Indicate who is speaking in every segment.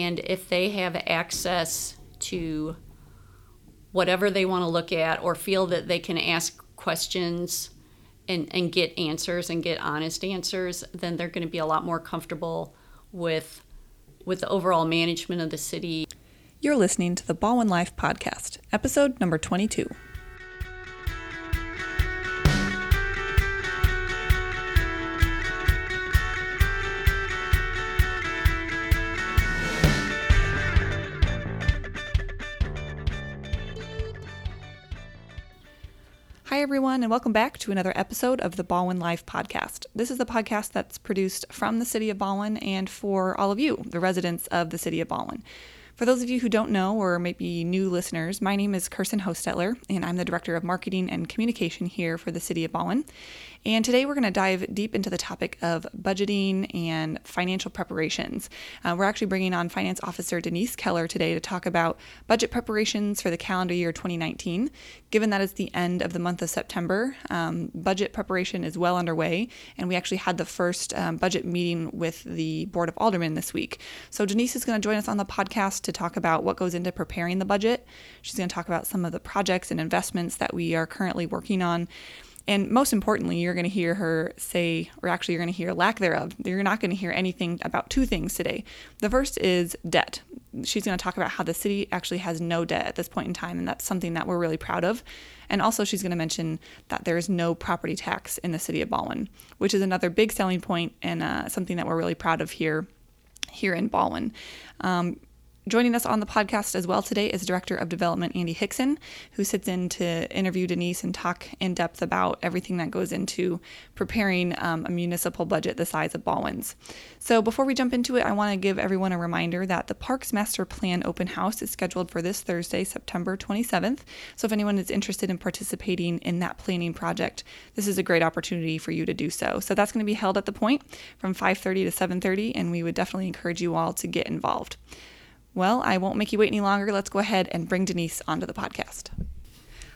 Speaker 1: And if they have access to whatever they want to look at or feel that they can ask questions and, and get answers and get honest answers, then they're going to be a lot more comfortable with with the overall management of the city.
Speaker 2: You're listening to the Ballwin Life podcast, episode number 22. Everyone, and welcome back to another episode of the Ballwin Life podcast. This is the podcast that's produced from the city of Ballwin and for all of you, the residents of the city of Ballwin. For those of you who don't know or maybe new listeners, my name is Kirsten Hostetler, and I'm the Director of Marketing and Communication here for the City of Ballwin. And today we're going to dive deep into the topic of budgeting and financial preparations. Uh, we're actually bringing on Finance Officer Denise Keller today to talk about budget preparations for the calendar year 2019. Given that it's the end of the month of September, um, budget preparation is well underway, and we actually had the first um, budget meeting with the Board of Aldermen this week. So Denise is going to join us on the podcast to talk about what goes into preparing the budget. She's going to talk about some of the projects and investments that we are currently working on. And most importantly, you're going to hear her say, or actually, you're going to hear lack thereof. You're not going to hear anything about two things today. The first is debt. She's going to talk about how the city actually has no debt at this point in time, and that's something that we're really proud of. And also, she's going to mention that there is no property tax in the city of Ballwin, which is another big selling point and uh, something that we're really proud of here, here in Ballwin. Um, Joining us on the podcast as well today is Director of Development Andy Hickson, who sits in to interview Denise and talk in depth about everything that goes into preparing um, a municipal budget the size of Ballwin's. So, before we jump into it, I want to give everyone a reminder that the Parks Master Plan open house is scheduled for this Thursday, September 27th. So, if anyone is interested in participating in that planning project, this is a great opportunity for you to do so. So, that's going to be held at the point from 5:30 to 7:30, and we would definitely encourage you all to get involved. Well, I won't make you wait any longer. Let's go ahead and bring Denise onto the podcast.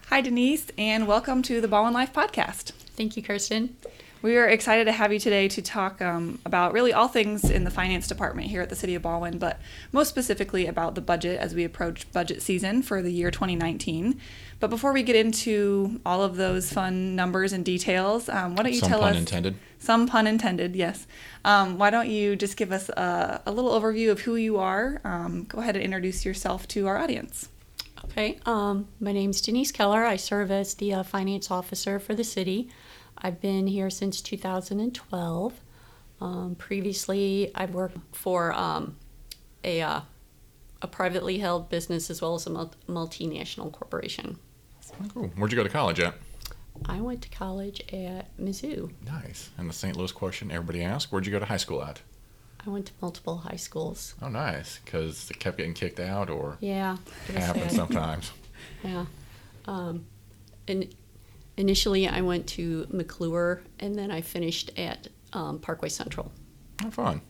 Speaker 2: Hi, Denise, and welcome to the Ballwin Life podcast.
Speaker 1: Thank you, Kirsten.
Speaker 2: We are excited to have you today to talk um, about really all things in the finance department here at the City of Ballwin, but most specifically about the budget as we approach budget season for the year 2019. But before we get into all of those fun numbers and details, um, why don't you
Speaker 3: Some
Speaker 2: tell
Speaker 3: pun
Speaker 2: us?
Speaker 3: intended.
Speaker 2: Some pun intended, yes. Um, why don't you just give us a, a little overview of who you are? Um, go ahead and introduce yourself to our audience.
Speaker 1: Okay, um, my is Denise Keller. I serve as the uh, finance officer for the city. I've been here since 2012. Um, previously, I've worked for um, a, uh, a privately held business as well as a mul- multinational corporation.
Speaker 3: Cool. Where'd you go to college at?
Speaker 1: I went to college at Mizzou.
Speaker 3: Nice. And the St. Louis question everybody asks, where'd you go to high school at?
Speaker 1: I went to multiple high schools.
Speaker 3: Oh, nice. Because it kept getting kicked out or
Speaker 1: Yeah, it
Speaker 3: happens sometimes.
Speaker 1: Yeah. Um, and initially, I went to McClure, and then I finished at um, Parkway Central.
Speaker 3: Oh, fun.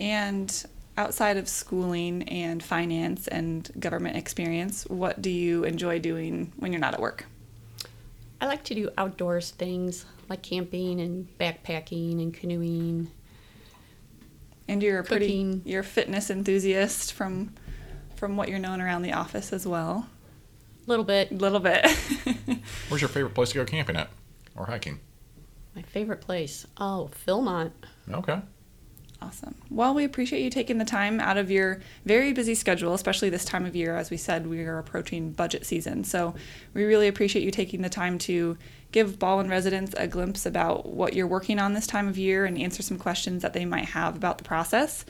Speaker 2: And outside of schooling and finance and government experience, what do you enjoy doing when you're not at work?
Speaker 1: I like to do outdoors things like camping and backpacking and canoeing.
Speaker 2: And you're a pretty you're a fitness enthusiast from from what you're known around the office as well.
Speaker 1: A little bit.
Speaker 2: A little bit.
Speaker 3: Where's your favorite place to go camping at or hiking?
Speaker 1: My favorite place. Oh, Philmont.
Speaker 3: Okay.
Speaker 2: Awesome. Well, we appreciate you taking the time out of your very busy schedule, especially this time of year. As we said, we are approaching budget season. So we really appreciate you taking the time to give Ballwin residents a glimpse about what you're working on this time of year and answer some questions that they might have about the process.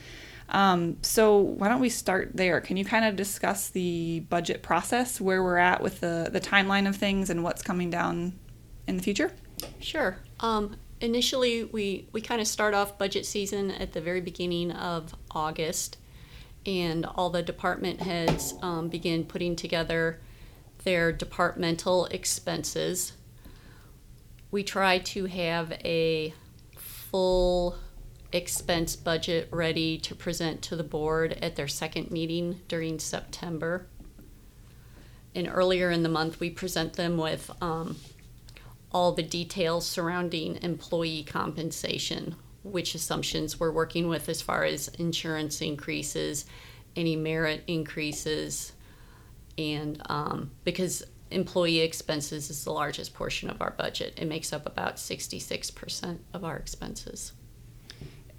Speaker 2: Um, so why don't we start there? Can you kind of discuss the budget process, where we're at with the, the timeline of things and what's coming down in the future?
Speaker 1: Sure. Um, initially, we, we kind of start off budget season at the very beginning of August, and all the department heads um, begin putting together their departmental expenses. We try to have a full expense budget ready to present to the board at their second meeting during September. And earlier in the month, we present them with um, all the details surrounding employee compensation, which assumptions we're working with as far as insurance increases any merit increases, and um, because employee expenses is the largest portion of our budget, it makes up about 66% of our expenses.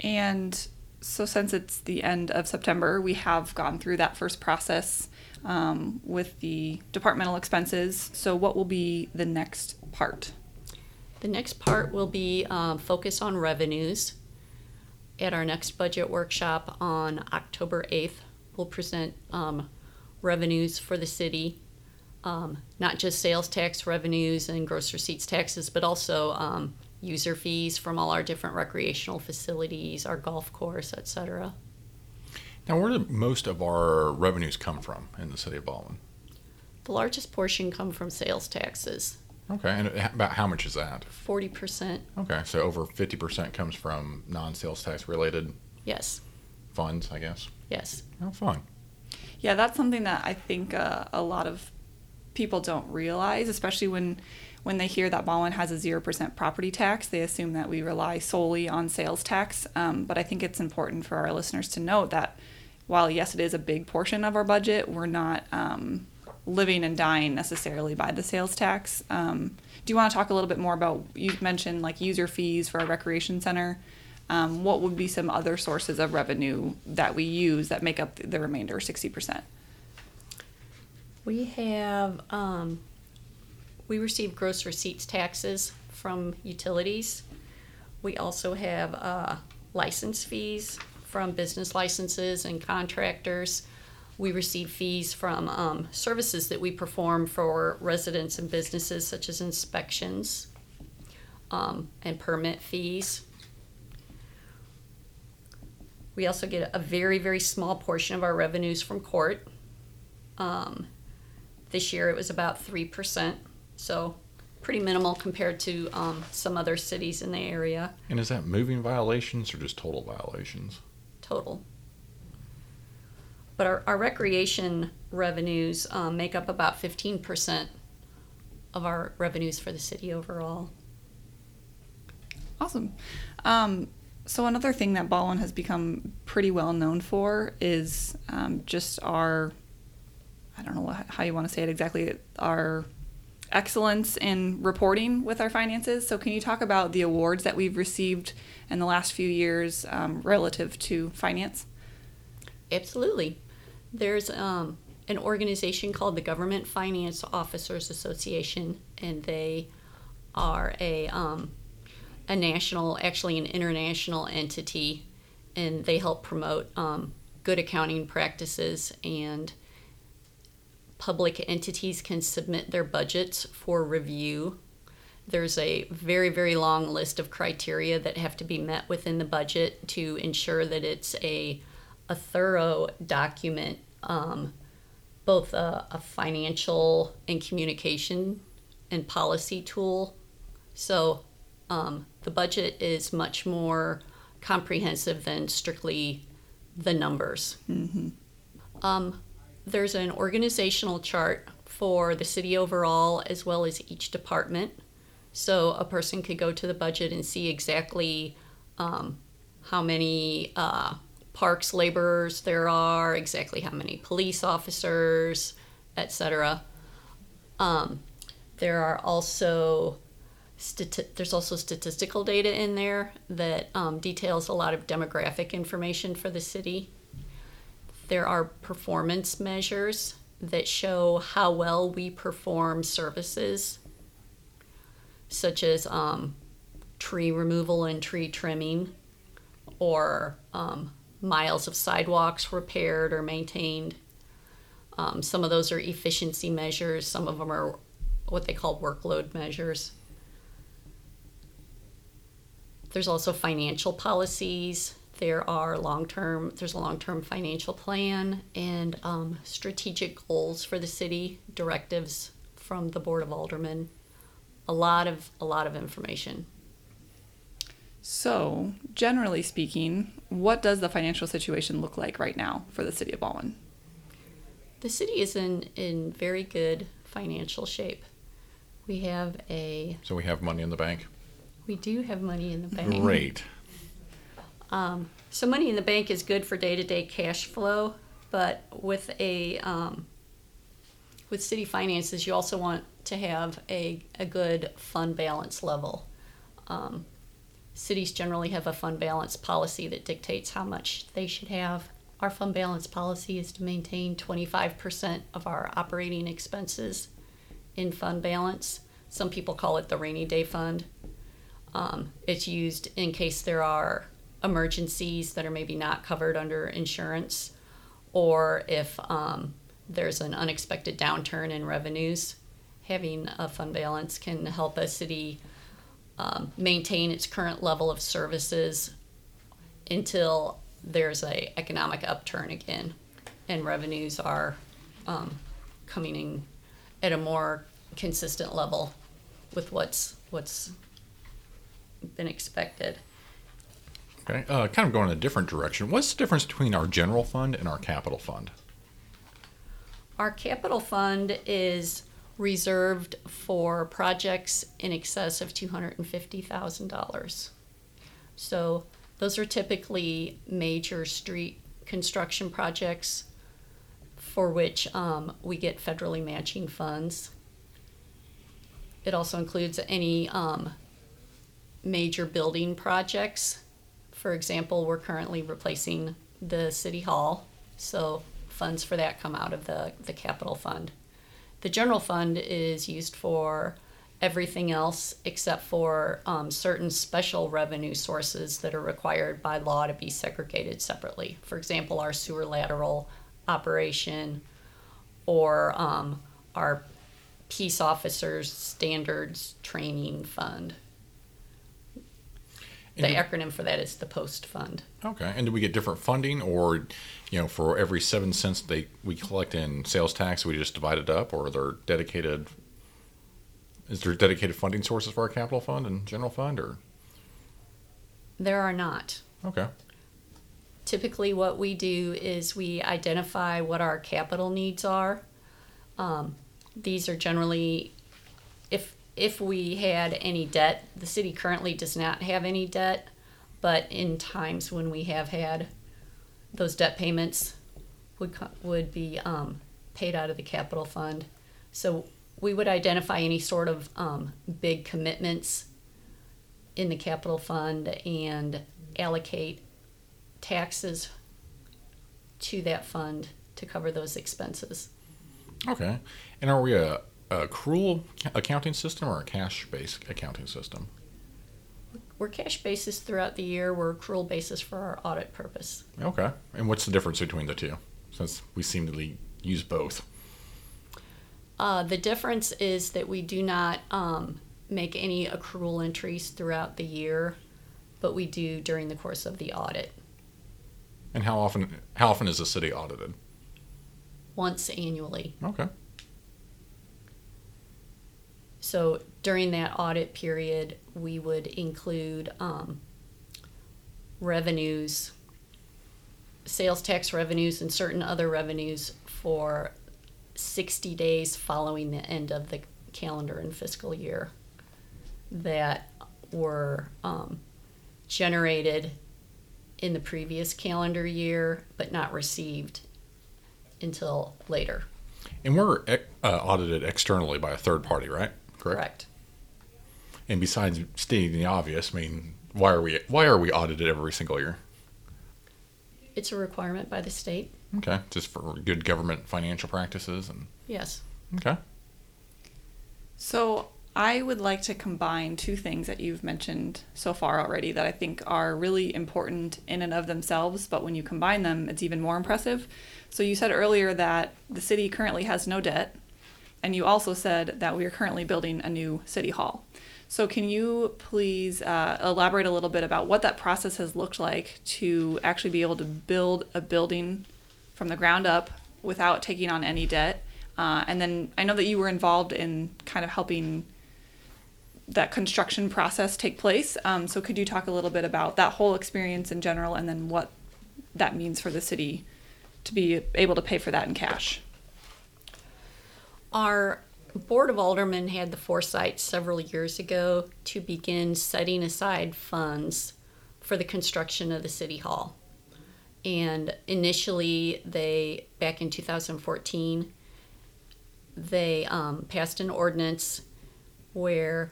Speaker 2: And so, since it's the end of September, we have gone through that first process um, with the departmental expenses. So, what will be the next part?
Speaker 1: The next part will be um, focus on revenues. At our next budget workshop on October 8th, we'll present um, revenues for the city, um, not just sales tax revenues and gross receipts taxes, but also um, user fees from all our different recreational facilities, our golf course, et cetera.
Speaker 3: Now, where do most of our revenues come from in the city of Ballwin?
Speaker 1: The largest portion come from sales taxes,
Speaker 3: Okay, and about how much is that?
Speaker 1: 40%.
Speaker 3: Okay, so over 50% comes from non sales tax related
Speaker 1: Yes,
Speaker 3: funds, I guess.
Speaker 1: yes.
Speaker 3: Oh, fun.
Speaker 2: Yeah, that's something that I think uh, a lot of people don't realize, especially when when they hear that Ballwin has a zero percent property tax. They assume that we rely solely on sales tax. Um, but I think it's important for our listeners to note that while yes, it is a big portion of our budget, we're not um, living and dying necessarily by the sales tax. Um, do you want to talk a little bit more about? You mentioned like user fees for a recreation center. Um, what would be some other sources of revenue that we use that make up the remainder, sixty percent?
Speaker 1: We have, um, we receive gross receipts taxes from utilities. We also have, uh, license fees from business licenses and contractors. We receive fees from, um, services that we perform for residents and businesses such as inspections, um, and permit fees. We also get a very, very small portion of our revenues from court. Um, this year it was about 3%, so pretty minimal compared to um, some other cities in the area
Speaker 3: And is that moving violations or just total violations?
Speaker 1: total. But our, our recreation revenues um, make up about 15% of our revenues for the city overall.
Speaker 2: Awesome. Um, so another thing that Ballwin has become pretty well known for is um, just our, I don't know what, how you want to say it exactly, our excellence in reporting with our finances. So can you talk about the awards that we've received in the last few years um, relative to finance?
Speaker 1: Absolutely. There's um, an organization called the Government Finance Officers Association, and they are a um, a national, actually an international entity, and they help promote um, good accounting practices and public entities can submit their budgets for review. There's a very, very long list of criteria that have to be met within the budget to ensure that it's a, a thorough document, um, both a, a financial and communication and policy tool. So um, the budget is much more comprehensive than strictly the numbers. Um, there's an organizational chart for the city overall as well as each department. So a person could go to the budget and see exactly um, how many uh, parks laborers there are, exactly how many police officers, etc. Um, there are also stati- there's also statistical data in there that um, details a lot of demographic information for the city. There are performance measures that show how well we perform services, such as um, tree removal and tree trimming, or um, miles of sidewalks repaired or maintained. Um, some of those are efficiency measures, some of them are what they call workload measures. There's also financial policies. There are long-term. There's a long-term financial plan and um, strategic goals for the city, directives from the board of aldermen. A lot of a lot of information.
Speaker 2: So, generally speaking, what does the financial situation look like right now for the city of Ballwin?
Speaker 1: The city is in in very good financial shape. We have a
Speaker 3: So we have money in the bank.
Speaker 1: we do have money in the bank.
Speaker 3: Great.
Speaker 1: Um, so money in the bank is good for day-to-day cash flow, but with a um, with city finances, you also want to have a, a good fund balance level. Um, cities generally have a fund balance policy that dictates how much they should have. Our fund balance policy is to maintain 25% of our operating expenses in fund balance. Some people call it the rainy day fund. Um, it's used in case there are emergencies that are maybe not covered under insurance, or if um, there's an unexpected downturn in revenues. Having a fund balance can help a city um, maintain its current level of services until there's a economic upturn again and revenues are um, coming in at a more consistent level with what's what's been expected.
Speaker 3: Okay, uh, kind of going in a different direction. What's the difference between our general fund and our capital fund?
Speaker 1: Our capital fund is reserved for projects in excess of $250,000. So those are typically major street construction projects for which um, we get federally matching funds. It also includes any um, major building projects. For example, we're currently replacing the city hall, so funds for that come out of the, the capital fund. The general fund is used for everything else except for um, certain special revenue sources that are required by law to be segregated separately. For example, our sewer lateral operation or um, our peace officers standards training fund. The acronym for that is the post fund.
Speaker 3: Okay, and do we get different funding, or you know, for every seven cents they we collect in sales tax, we just divide it up, or are there dedicated? Is there dedicated funding sources for our capital fund and general fund, or
Speaker 1: There are not.
Speaker 3: okay,
Speaker 1: typically what we do is we identify what our capital needs are. Um, these are generally, if we had any debt, the city currently does not have any debt, but in times when we have had those debt payments would would be um, paid out of the capital fund. So we would identify any sort of um, big commitments in the capital fund and allocate taxes to that fund to cover those expenses.
Speaker 3: okay, and are we a, a accrual accounting system or a cash based accounting system?
Speaker 1: We're cash basis throughout the year. We're accrual basis for our audit purpose.
Speaker 3: Okay, and what's the difference between the two? Since we seem to use both.
Speaker 1: Uh, the difference is that we do not um, make any accrual entries throughout the year, but we do during the course of the audit,
Speaker 3: And how often how often is the city audited?
Speaker 1: once annually.
Speaker 3: Okay.
Speaker 1: So during that audit period, we would include um, revenues, sales tax revenues, and certain other revenues for 60 days following the end of the calendar and fiscal year that were um, generated in the previous calendar year but not received until later.
Speaker 3: And we're uh, audited externally by a third party, right?
Speaker 1: Correct.
Speaker 3: And besides stating the obvious, I mean, why are we why are we audited every single year?
Speaker 1: It's a requirement by the state.
Speaker 3: Okay, just for good government financial practices and
Speaker 1: Yes.
Speaker 3: okay.
Speaker 2: So I would like to combine two things that you've mentioned so far already that I think are really important in and of themselves, but when you combine them, it's even more impressive. So you said earlier that the city currently has no debt, and you also said that we are currently building a new city hall. So can you please uh, elaborate a little bit about what that process has looked like to actually be able to build a building from the ground up without taking on any debt? Uh, and then I know that you were involved in kind of helping that construction process take place. Um, so could you talk a little bit about that whole experience in general, and then what that means for the city to be able to pay for that in cash?
Speaker 1: Our Board of Aldermen had the foresight several years ago to begin setting aside funds for the construction of the City Hall. And initially, they, back in 2014, they um, passed an ordinance where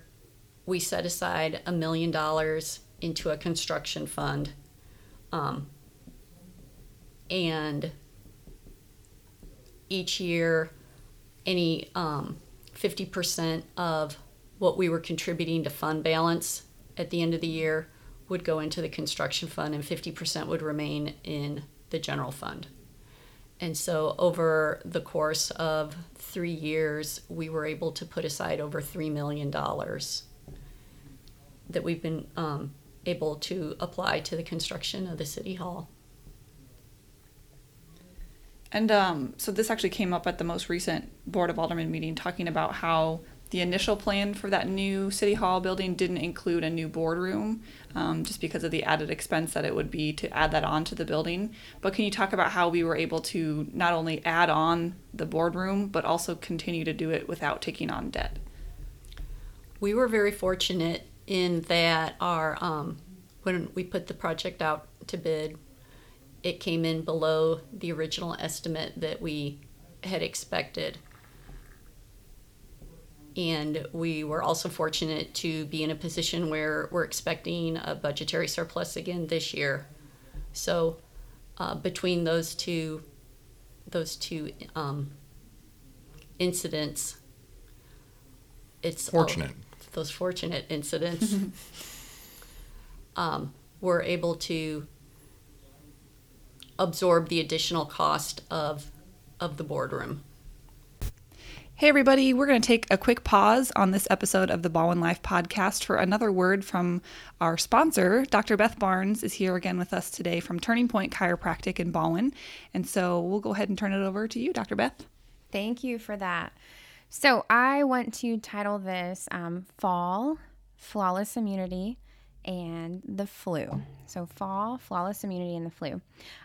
Speaker 1: we set aside a million dollars into a construction fund. Um, and each year, any um, 50% of what we were contributing to fund balance at the end of the year would go into the construction fund and 50% would remain in the general fund. And so over the course of three years, we were able to put aside over $3 million that we've been um, able to apply to the construction of the city hall.
Speaker 2: And um, so this actually came up at the most recent Board of Aldermen meeting, talking about how the initial plan for that new city hall building didn't include a new boardroom, um, just because of the added expense that it would be to add that on to the building. But can you talk about how we were able to not only add on the boardroom, but also continue to do it without taking on debt?
Speaker 1: We were very fortunate in that our um, when we put the project out to bid, it came in below the original estimate that we had expected. And we were also fortunate to be in a position where we're expecting a budgetary surplus again this year. So, uh, between those two, those two um, incidents, it's
Speaker 3: Fortunate.
Speaker 1: those fortunate incidents, um, we're able to absorb the additional cost of of the boardroom.
Speaker 2: Hey, everybody, we're going to take a quick pause on this episode of the Ballwin Life podcast for another word from our sponsor. Dr. Beth Barnes is here again with us today from Turning Point Chiropractic in Ballwin. And so we'll go ahead and turn it over to you, Dr. Beth.
Speaker 4: Thank you for that. So, I want to title this um, Fall Flawless Immunity and the flu. So, fall, flawless immunity, and the flu.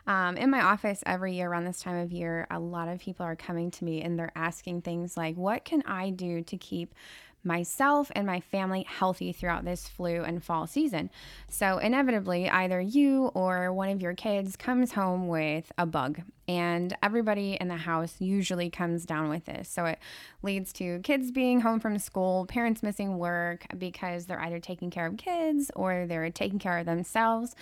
Speaker 4: Um, in my office every year around this time of year, a lot of people are coming to me and they're asking things like, What can I do to keep myself and my family healthy throughout this flu and fall season. So, inevitably, either you or one of your kids comes home with a bug, and everybody in the house usually comes down with this. So, it leads to kids being home from school, parents missing work because they're either taking care of kids or they're taking care of themselves.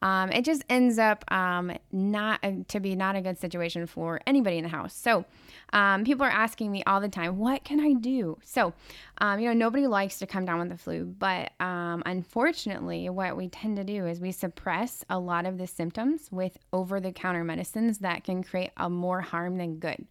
Speaker 4: Um, it just ends up um, not a, to be not a good situation for anybody in the house. So, um, people are asking me all the time, what can I do? So, um, you know, nobody likes to come down with the flu, but um, unfortunately, what we tend to do is we suppress a lot of the symptoms with over the counter medicines that can create a more harm than good.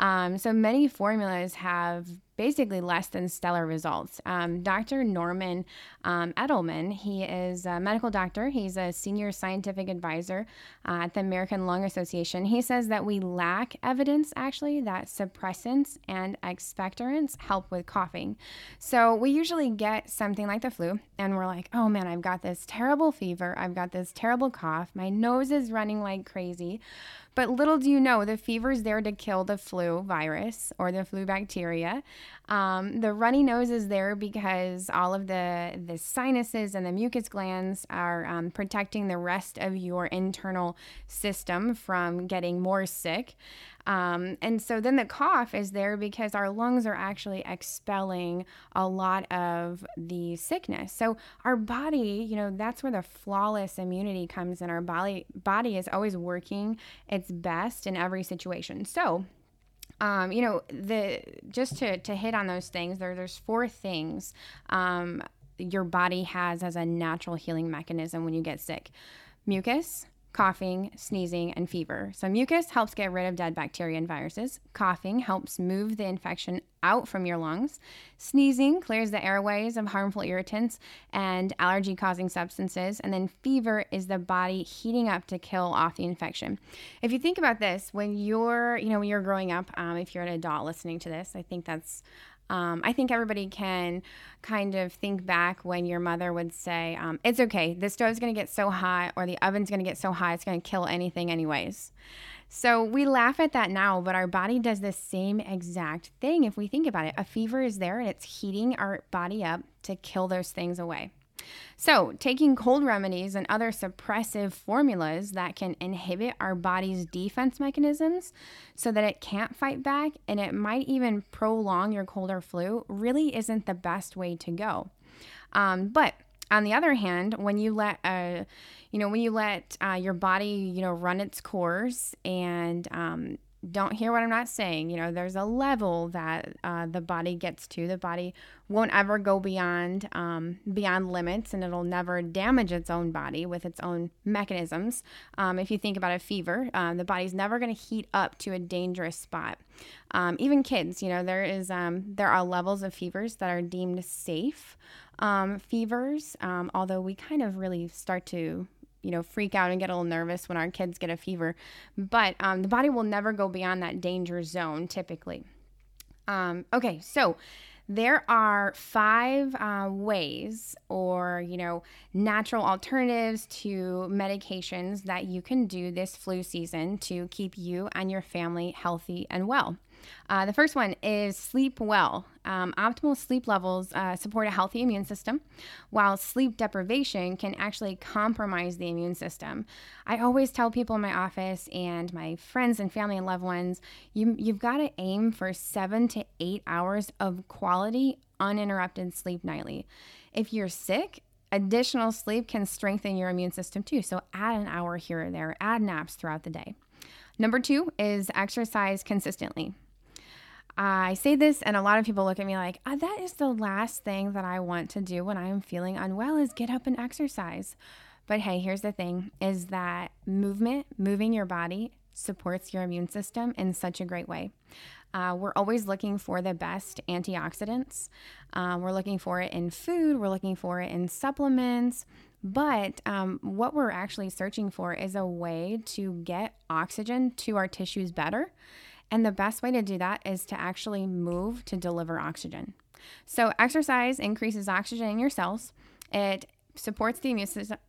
Speaker 4: Um, so many formulas have basically less than stellar results. Um, Dr. Norman um, Edelman, he is a medical doctor. He's a senior scientific advisor uh, at the American Lung Association. He says that we lack evidence actually that suppressants and expectorants help with coughing. So we usually get something like the flu and we're like, oh man, I've got this terrible fever. I've got this terrible cough. My nose is running like crazy. But little do you know, the fever is there to kill the flu virus or the flu bacteria. Um, the runny nose is there because all of the, the sinuses and the mucus glands are um, protecting the rest of your internal system from getting more sick. Um, and so then the cough is there because our lungs are actually expelling a lot of the sickness. So our body, you know, that's where the flawless immunity comes in. Our body body is always working its best in every situation. So um, you know, the just to, to hit on those things, there there's four things um, your body has as a natural healing mechanism when you get sick. Mucus, coughing, sneezing, and fever. So, mucus helps get rid of dead bacteria and viruses. Coughing helps move the infection out from your lungs. Sneezing clears the airways of harmful irritants and allergy causing substances. And then, fever is the body heating up to kill off the infection. If you think about this, when you're, you know, when you're growing up, um, if you're an adult listening to this, I think that's um, I think everybody can kind of think back when your mother would say, um, It's okay, the stove's gonna get so hot or the oven's gonna get so hot, it's gonna kill anything, anyways. So we laugh at that now, but our body does the same exact thing if we think about it. A fever is there and it's heating our body up to kill those things away. So, taking cold remedies and other suppressive formulas that can inhibit our body's defense mechanisms so that it can't fight back and it might even prolong your cold or flu really isn't the best way to go. Um, but on the other hand, when you let uh, you know when you let uh, your body you know run its course and um, don't hear what I'm not saying. You know, there's a level that uh, the body gets to. The body won't ever go beyond um, beyond limits, and it'll never damage its own body with its own mechanisms. Um, if you think about a fever, um, the body's never going to heat up to a dangerous spot. Um, even kids, you know, there is um, there are levels of fevers that are deemed safe fevers, although we kind of really start to you know, freak out and get a little nervous when our kids get a fever. But um, the body will never go beyond that danger zone typically. Um, okay, so there are five uh, ways or you know natural alternatives to medications that you can do this flu season to keep you and your family healthy and well uh, the first one is sleep well. Um, optimal sleep levels uh, support a healthy immune system, while sleep deprivation can actually compromise the immune system. I always tell people in my office and my friends and family and loved ones you, you've got to aim for seven to eight hours of quality, uninterrupted sleep nightly. If you're sick, additional sleep can strengthen your immune system too. So add an hour here or there, add naps throughout the day. Number two is exercise consistently. I say this, and a lot of people look at me like, oh, that is the last thing that I want to do when I am feeling unwell is get up and exercise. But hey, here's the thing is that movement, moving your body, supports your immune system in such a great way. Uh, we're always looking for the best antioxidants. Um, we're looking for it in food, we're looking for it in supplements. But um, what we're actually searching for is a way to get oxygen to our tissues better. And the best way to do that is to actually move to deliver oxygen. So, exercise increases oxygen in your cells. It supports the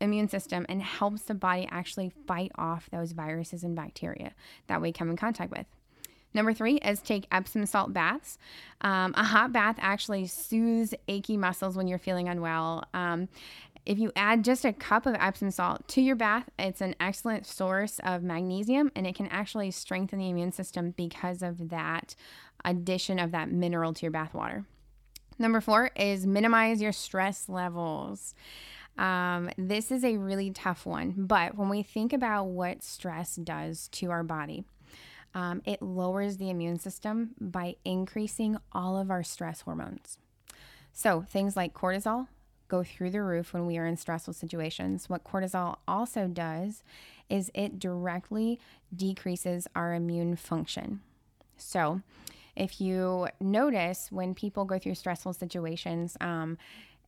Speaker 4: immune system and helps the body actually fight off those viruses and bacteria that we come in contact with. Number three is take Epsom salt baths. Um, a hot bath actually soothes achy muscles when you're feeling unwell. Um, if you add just a cup of Epsom salt to your bath, it's an excellent source of magnesium and it can actually strengthen the immune system because of that addition of that mineral to your bath water. Number four is minimize your stress levels. Um, this is a really tough one, but when we think about what stress does to our body, um, it lowers the immune system by increasing all of our stress hormones. So, things like cortisol, go through the roof when we are in stressful situations. What cortisol also does is it directly decreases our immune function. So, if you notice when people go through stressful situations, um,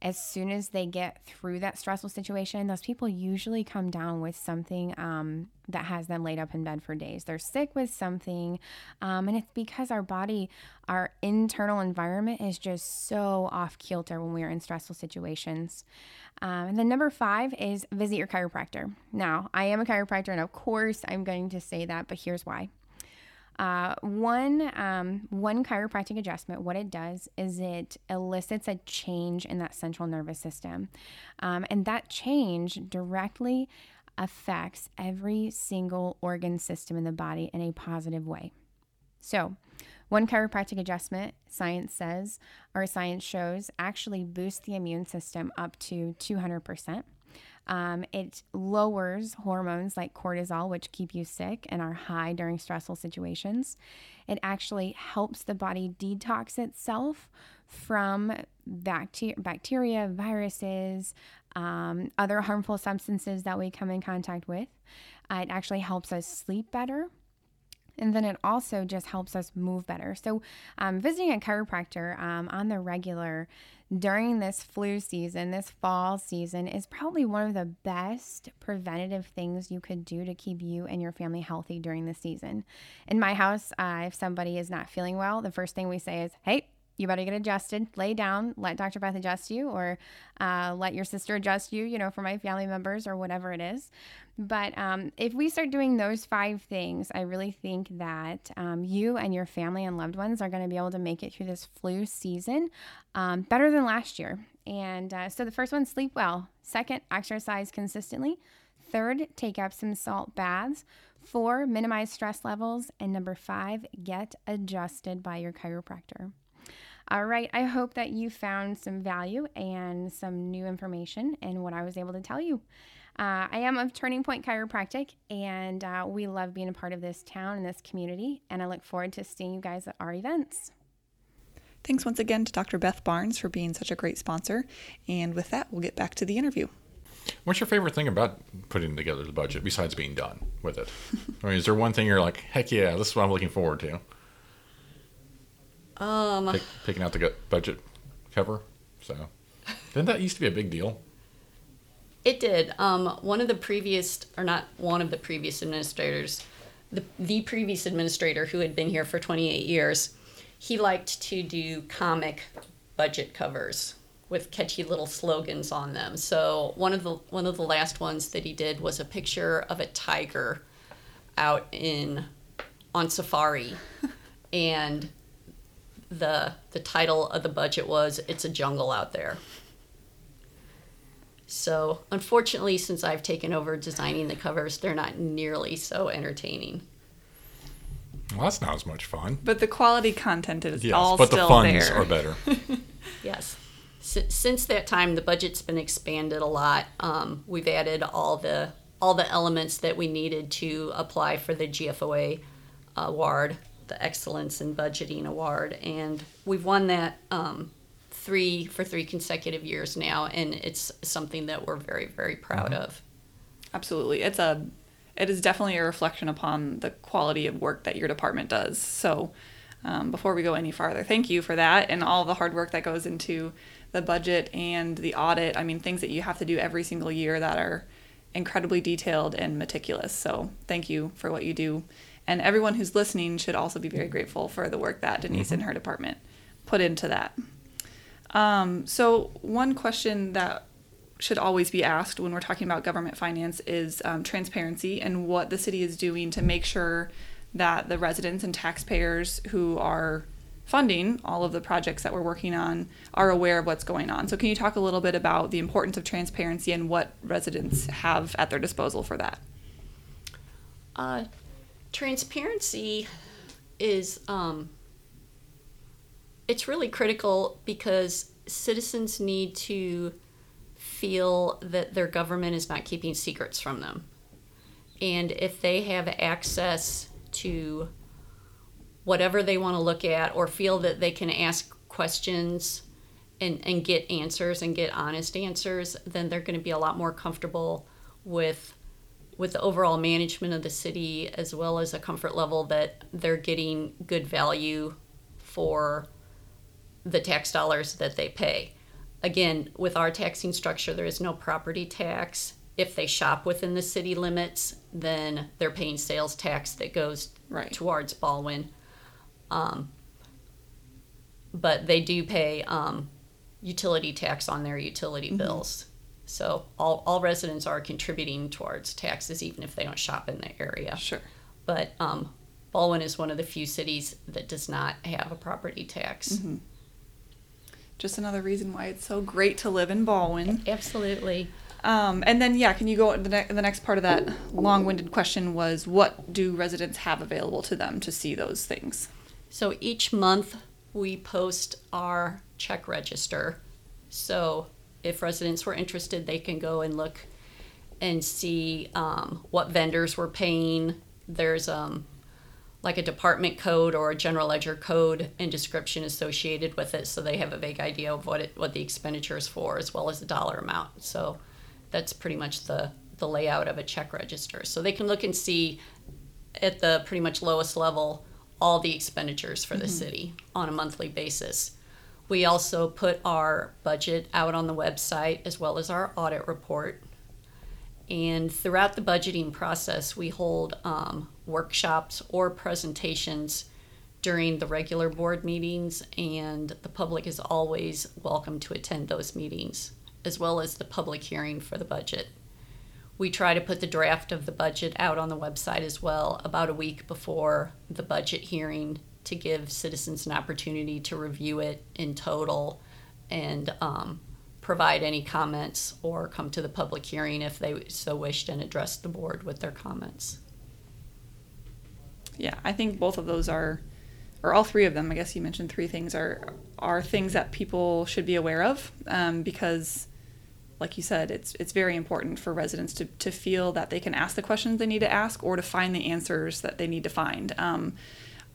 Speaker 4: as soon as they get through that stressful situation, those people usually come down with something um, that has them laid up in bed for days. They're sick with something, um, and it's because our body, our internal environment is just so off kilter when we are in stressful situations. Um, and then number five is visit your chiropractor. Now, I am a chiropractor, and of course, I'm going to say that, but here's why. Uh, one um, one chiropractic adjustment, what it does is it elicits a change in that central nervous system, um, and that change directly affects every single organ system in the body in a positive way. So, one chiropractic adjustment, science says, or science shows, actually boosts the immune system up to 200%. Um, it lowers hormones like cortisol, which keep you sick and are high during stressful situations. It actually helps the body detox itself from bacteria, bacteria viruses, um, other harmful substances that we come in contact with. Uh, it actually helps us sleep better. And then it also just helps us move better. So, um, visiting a chiropractor um, on the regular during this flu season, this fall season, is probably one of the best preventative things you could do to keep you and your family healthy during the season. In my house, uh, if somebody is not feeling well, the first thing we say is, hey, you better get adjusted. Lay down, let Dr. Beth adjust you, or uh, let your sister adjust you, you know, for my family members or whatever it is. But um, if we start doing those five things, I really think that um, you and your family and loved ones are going to be able to make it through this flu season um, better than last year. And uh, so the first one, sleep well. Second, exercise consistently. Third, take Epsom salt baths. Four, minimize stress levels. And number five, get adjusted by your chiropractor. All right, I hope that you found some value and some new information in what I was able to tell you. Uh, I am of Turning Point Chiropractic, and uh, we love being a part of this town and this community. And I look forward to seeing you guys at our events.
Speaker 2: Thanks once again to Dr. Beth Barnes for being such a great sponsor. And with that, we'll get back to the interview.
Speaker 3: What's your favorite thing about putting together the budget besides being done with it? I mean, is there one thing you're like, heck yeah, this is what I'm looking forward to?
Speaker 1: Um,
Speaker 3: Pick, picking out the budget cover. So, didn't that used to be a big deal?
Speaker 1: It did. Um, one of the previous, or not one of the previous administrators, the, the previous administrator who had been here for 28 years, he liked to do comic budget covers with catchy little slogans on them. So one of the one of the last ones that he did was a picture of a tiger out in on safari, and the the title of the budget was "It's a Jungle Out There." So, unfortunately, since I've taken over designing the covers, they're not nearly so entertaining.
Speaker 3: Well, that's not as much fun.
Speaker 2: But the quality content is
Speaker 3: Yes,
Speaker 2: all
Speaker 3: but the
Speaker 2: still
Speaker 3: funds
Speaker 2: there.
Speaker 3: are better.
Speaker 1: Yes. S- since that time, the budget's been expanded a lot. Um, we've added all the all the elements that we needed to apply for the GFOA award, the Excellence in Budgeting Award, and we've won that um, three for three consecutive years now, and it's something that we're very very proud of.
Speaker 2: Absolutely. It's a it is definitely a reflection upon the quality of work that your department does. So um, before we go any farther, thank you for that and all the hard work that goes into the budget and the audit. I mean, things that you have to do every single year that are incredibly detailed and meticulous. So thank you for what you do. And everyone who's listening should also be very grateful for the work that Denise and her department put into that. Um, so one question that should always be asked when we're talking about government finance is um, transparency and what the city is doing to make sure that the residents and taxpayers who are funding all of the projects that we're working on are aware of what's going on. So, can you talk a little bit about the importance of transparency and what residents have at their disposal for that?
Speaker 1: Uh, transparency is um, it's really critical because citizens need to feel that their government is not keeping secrets from them. And if they have access to whatever they want to look at or feel that they can ask questions and, and get answers and get honest answers, then they're going to be a lot more comfortable with with the overall management of the city as well as a comfort level that they're getting good value for the tax dollars that they pay. Again, with our taxing structure, there is no property tax. If they shop within the city limits, then they're paying sales tax that goes
Speaker 2: Right.
Speaker 1: towards Ballwin. Um, but they do pay um, utility tax on their utility bills. So all, all residents are contributing towards taxes, even if they don't shop in the area.
Speaker 2: Sure.
Speaker 1: But um, Ballwin is one of the few cities that does not have a property tax.
Speaker 2: Just another reason why it's so great to live in Ballwin.
Speaker 1: Absolutely.
Speaker 2: Um, and then, yeah, can you go? The, ne- the next part of that long-winded question was, what do residents have available to them to see those things?
Speaker 1: So each month we post our check register. So if residents were interested, they can go and look and see um, what vendors were paying. There's um, like a department code or a general ledger code and description associated with it, so they have a vague idea of what it what the expenditure is for, as well as the dollar amount. So that's pretty much the the layout of a check register. So they can look and see at the pretty much lowest level all the expenditures for the city on a monthly basis. We also put our budget out on the website as well as our audit report. And throughout the budgeting process, we hold um, workshops or presentations during the regular board meetings, and the public is always welcome to attend those meetings, as well as the public hearing for the budget. We try to put the draft of the budget out on the website as well about a week before the budget hearing to give citizens an opportunity to review it in total and um, provide any comments or come to the public hearing if they so wished and address the board with their comments.
Speaker 2: Yeah, I think both of those are, or all three of them. I guess you mentioned three things are are things that people should be aware of um, because, like you said, it's it's very important for residents to to feel that they can ask the questions they need to ask or to find the answers that they need to find. Um,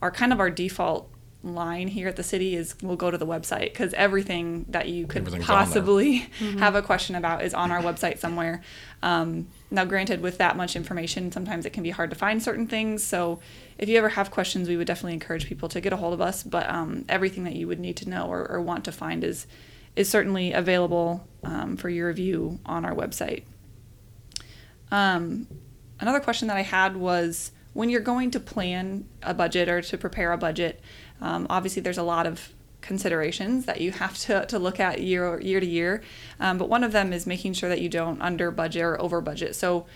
Speaker 2: our kind of our default line here at the city is we'll go to the website because everything that you could
Speaker 3: Everything's on there.
Speaker 2: possibly have a question about is on our website somewhere. Um, now, granted, with that much information, sometimes it can be hard to find certain things. So, if you ever have questions, we would definitely encourage people to get a hold of us. But um, everything that you would need to know or, or want to find is is certainly available um, for your review on our website. Um, another question that I had was when you're going to plan a budget or to prepare a budget, um, obviously there's a lot of considerations that you have to, to look at year year to year. Um, but one of them is making sure that you don't under budget or over budget. So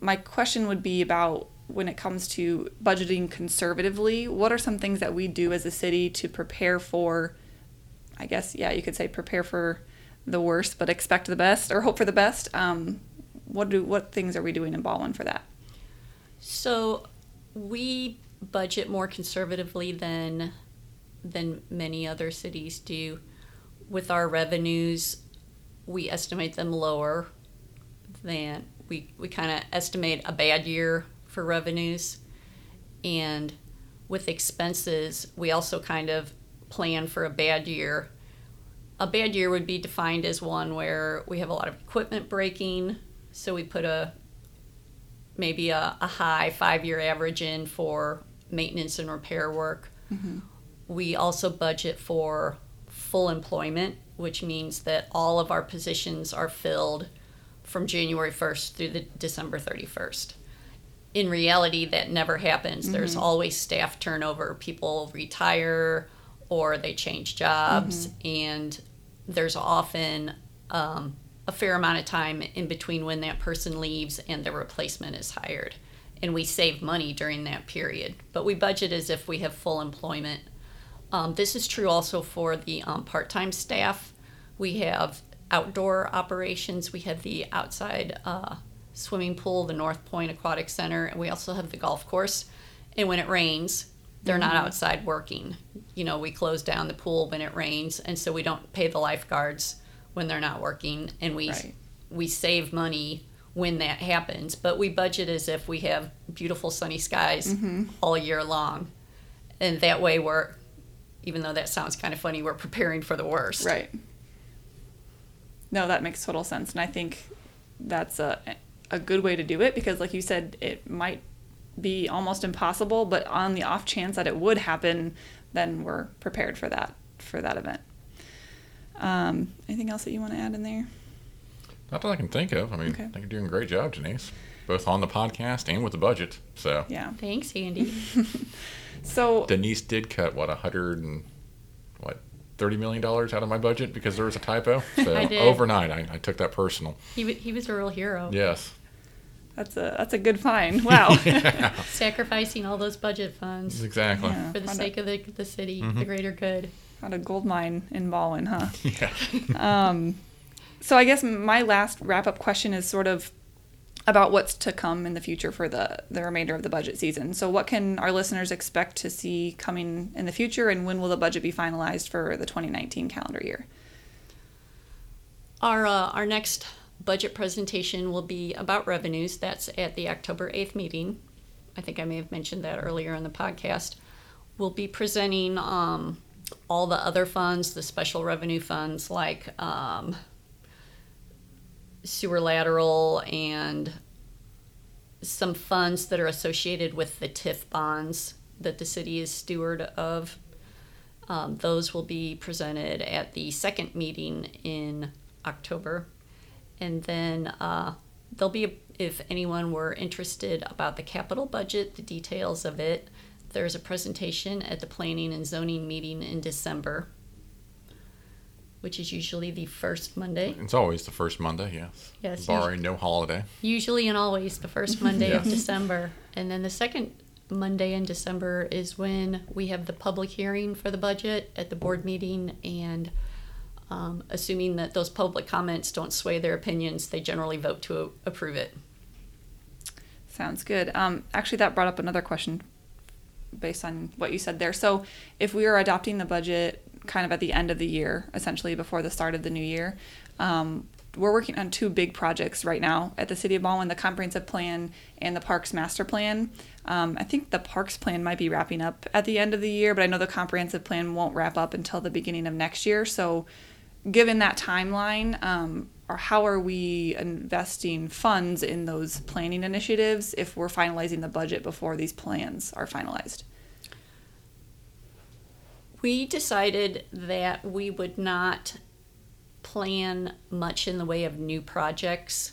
Speaker 2: my question would be about when it comes to budgeting conservatively, what are some things that we do as a city to prepare for I guess yeah, you could say prepare for the worst but expect the best or hope for the best. Um, what do what things are we doing in Ballwin for that?
Speaker 1: So we budget more conservatively than than many other cities do. With our revenues, we estimate them lower than we we kind of estimate a bad year for revenues and with expenses, we also kind of plan for a bad year. A bad year would be defined as one where we have a lot of equipment breaking, so we put a maybe a, a high five year average in for maintenance and repair work. Mm-hmm. We also budget for full employment, which means that all of our positions are filled from January 1st through the December 31st. In reality, that never happens. Mm-hmm. There's always staff turnover. People retire or they change jobs, mm-hmm. and there's often um, a fair amount of time in between when that person leaves and the replacement is hired. And we save money during that period, but we budget as if we have full employment. Um, this is true also for the um, part time staff. We have outdoor operations, we have the outside uh, swimming pool, the North Pointe Aquatic Center, and we also have the golf course. And when it rains, they're not outside working. You know, we close down the pool when it rains, and so we don't pay the lifeguards when they're not working, and we
Speaker 2: Right.
Speaker 1: we save money when that happens. But we budget as if we have beautiful sunny skies mm-hmm. all year long, and that way we're, even though that sounds kind of funny, we're preparing for the worst.
Speaker 2: Right. No, that makes total sense, and I think that's a a good way to do it because, like you said, it might be almost impossible, but on the off chance that it would happen, then we're prepared for that for that event. Um, anything else that you want to add in there?
Speaker 3: Not that I can think of. I mean,
Speaker 2: Okay.
Speaker 3: I think you're doing a great job, Denise, both on the podcast and with the budget. So
Speaker 2: Yeah.
Speaker 1: Thanks, Andy.
Speaker 2: So
Speaker 3: Denise did cut what a hundred and what thirty million dollars out of my budget because there was a typo. So
Speaker 1: I did.
Speaker 3: overnight, I, I took that personal.
Speaker 1: he, he was a real hero.
Speaker 3: Yes.
Speaker 2: that's a that's a good find. Wow.
Speaker 1: Sacrificing all those budget funds
Speaker 3: Exactly.
Speaker 2: Yeah.
Speaker 1: for the sake of the, the city, the greater good.
Speaker 2: Found a gold mine in Ballwin, huh?
Speaker 3: Yeah.
Speaker 2: Um, so I guess my last wrap up question is sort of about what's to come in the future for the the remainder of the budget season. So what can our listeners expect to see coming in the future, and when will the budget be finalized for the 2019 calendar year?
Speaker 1: Our, uh, our next budget presentation will be about revenues. That's at the October 8th meeting. I think I may have mentioned that earlier in the podcast. We'll be presenting um, all the other funds, the special revenue funds like um, sewer lateral and some funds that are associated with the TIF bonds that the city is steward of. Um, those will be presented at the second meeting in October. And then uh, there'll be, if anyone were interested about the capital budget, the details of it, there's a presentation at the Planning and Zoning meeting in December, which is usually the first Monday.
Speaker 3: It's always the first Monday. Yes.
Speaker 1: Yes,
Speaker 3: Barring no holiday.
Speaker 1: Usually and always the first Monday of
Speaker 3: Yes.
Speaker 1: December. And then the second Monday in December is when we have the public hearing for the budget at the board meeting and um, assuming that those public comments don't sway their opinions, they generally vote to approve it.
Speaker 2: Sounds good. Um, actually, that brought up another question based on what you said there. So, if we are adopting the budget kind of at the end of the year, essentially before the start of the new year, um, we're working on two big projects right now at the City of Ballwin the comprehensive plan and the Parks Master Plan. Um, I think the Parks Plan might be wrapping up at the end of the year, but I know the comprehensive plan won't wrap up until the beginning of next year. So, given that timeline, um, or how are we investing funds in those planning initiatives if we're finalizing the budget before these plans are finalized?
Speaker 1: We decided that we would not plan much in the way of new projects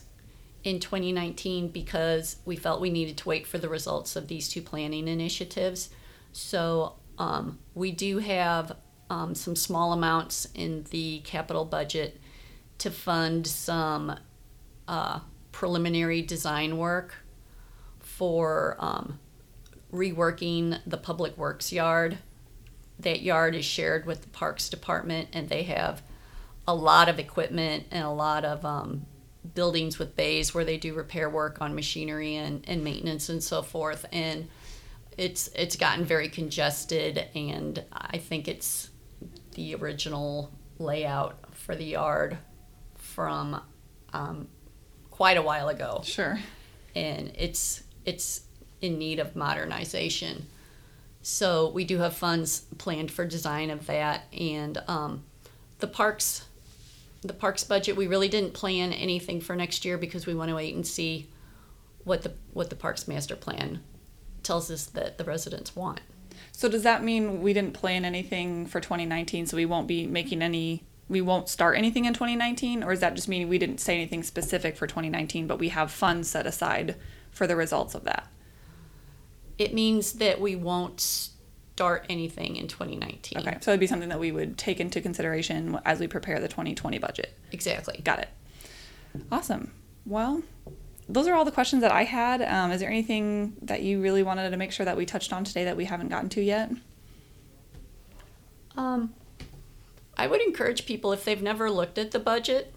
Speaker 1: in 2019 because we felt we needed to wait for the results of these two planning initiatives. So um, we do have um, some small amounts in the capital budget to fund some uh, preliminary design work for um, reworking the public works yard. That yard is shared with the parks department, and they have a lot of equipment and a lot of um, buildings with bays where they do repair work on machinery and, and maintenance and so forth. And it's it's gotten very congested, and I think it's the original layout for the yard from um, quite a while ago,
Speaker 2: Sure.
Speaker 1: and it's it's in need of modernization. So we do have funds planned for design of that, and um, the parks the parks budget we really didn't plan anything for next year because we want to wait and see what the what the parks master plan tells us that the residents want.
Speaker 2: So does that mean we didn't plan anything for 2019, so we won't be making any, we won't start anything in 2019? Or does that just mean we didn't say anything specific for 2019, but we have funds set aside for the results of that?
Speaker 1: It means that we won't start anything in 2019.
Speaker 2: Okay, so it'd be something that we would take into consideration as we prepare the 2020 budget.
Speaker 1: Exactly.
Speaker 2: Got it. Awesome. Well, those are all the questions that I had. Um, is there anything that you really wanted to make sure that we touched on today that we haven't gotten to yet?
Speaker 1: Um, I would encourage people if they've never looked at the budget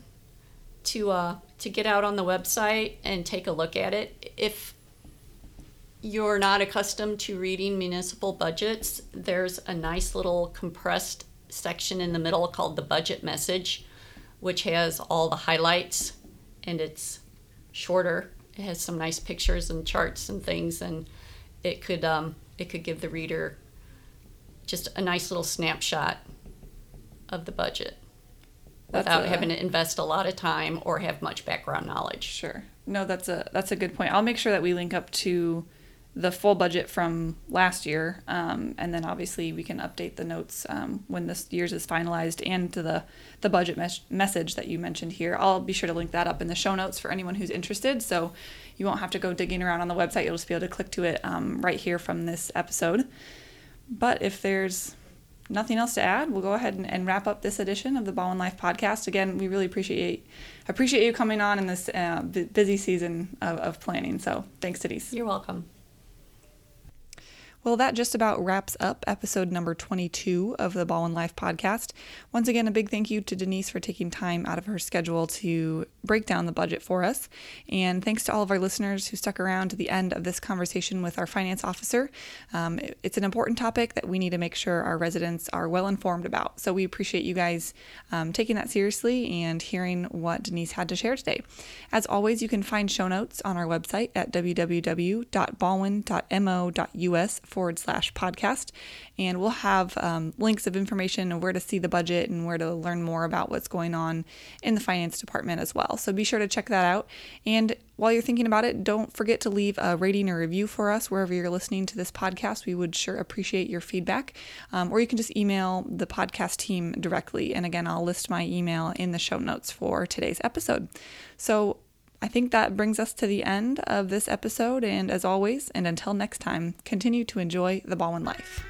Speaker 1: to uh, to get out on the website and take a look at it. If you're not accustomed to reading municipal budgets, there's a nice little compressed section in the middle called the budget message, which has all the highlights and it's shorter. It has some nice pictures and charts and things, and it could um, it could give the reader just a nice little snapshot of the budget
Speaker 2: That's
Speaker 1: without
Speaker 2: a-
Speaker 1: having to invest a lot of time or have much background knowledge.
Speaker 2: Sure. No, that's a that's a good point. I'll make sure that we link up to the full budget from last year, um, and then obviously we can update the notes um, when this year's is finalized, and to the the budget mes- message that you mentioned here. I'll be sure to link that up in the show notes for anyone who's interested. So you won't have to go digging around on the website. You'll just be able to click to it um, right here from this episode. But if there's nothing else to add, we'll go ahead and, and wrap up this edition of the Ballwin Life podcast. Again, we really appreciate appreciate you coming on in this uh, bu- busy season of, of planning. So thanks, Denise.
Speaker 1: You're welcome.
Speaker 2: Well, that just about wraps up episode number 22 of the Ballwin Life podcast. Once again, a big thank you to Denise for taking time out of her schedule to break down the budget for us. And thanks to all of our listeners who stuck around to the end of this conversation with our finance officer. Um, it- it's an important topic that we need to make sure our residents are well informed about. So we appreciate you guys um, taking that seriously and hearing what Denise had to share today. As always, you can find show notes on our website at www.ballwin.mo.us forward slash podcast. And we'll have um, links of information of where to see the budget and where to learn more about what's going on in the finance department as well. So be sure to check that out. And while you're thinking about it, don't forget to leave a rating or review for us wherever you're listening to this podcast. We would sure appreciate your feedback. Um, or you can just email the podcast team directly. And again, I'll list my email in the show notes for today's episode. So I think that brings us to the end of this episode. And as always, and until next time, continue to enjoy the Ballwin life.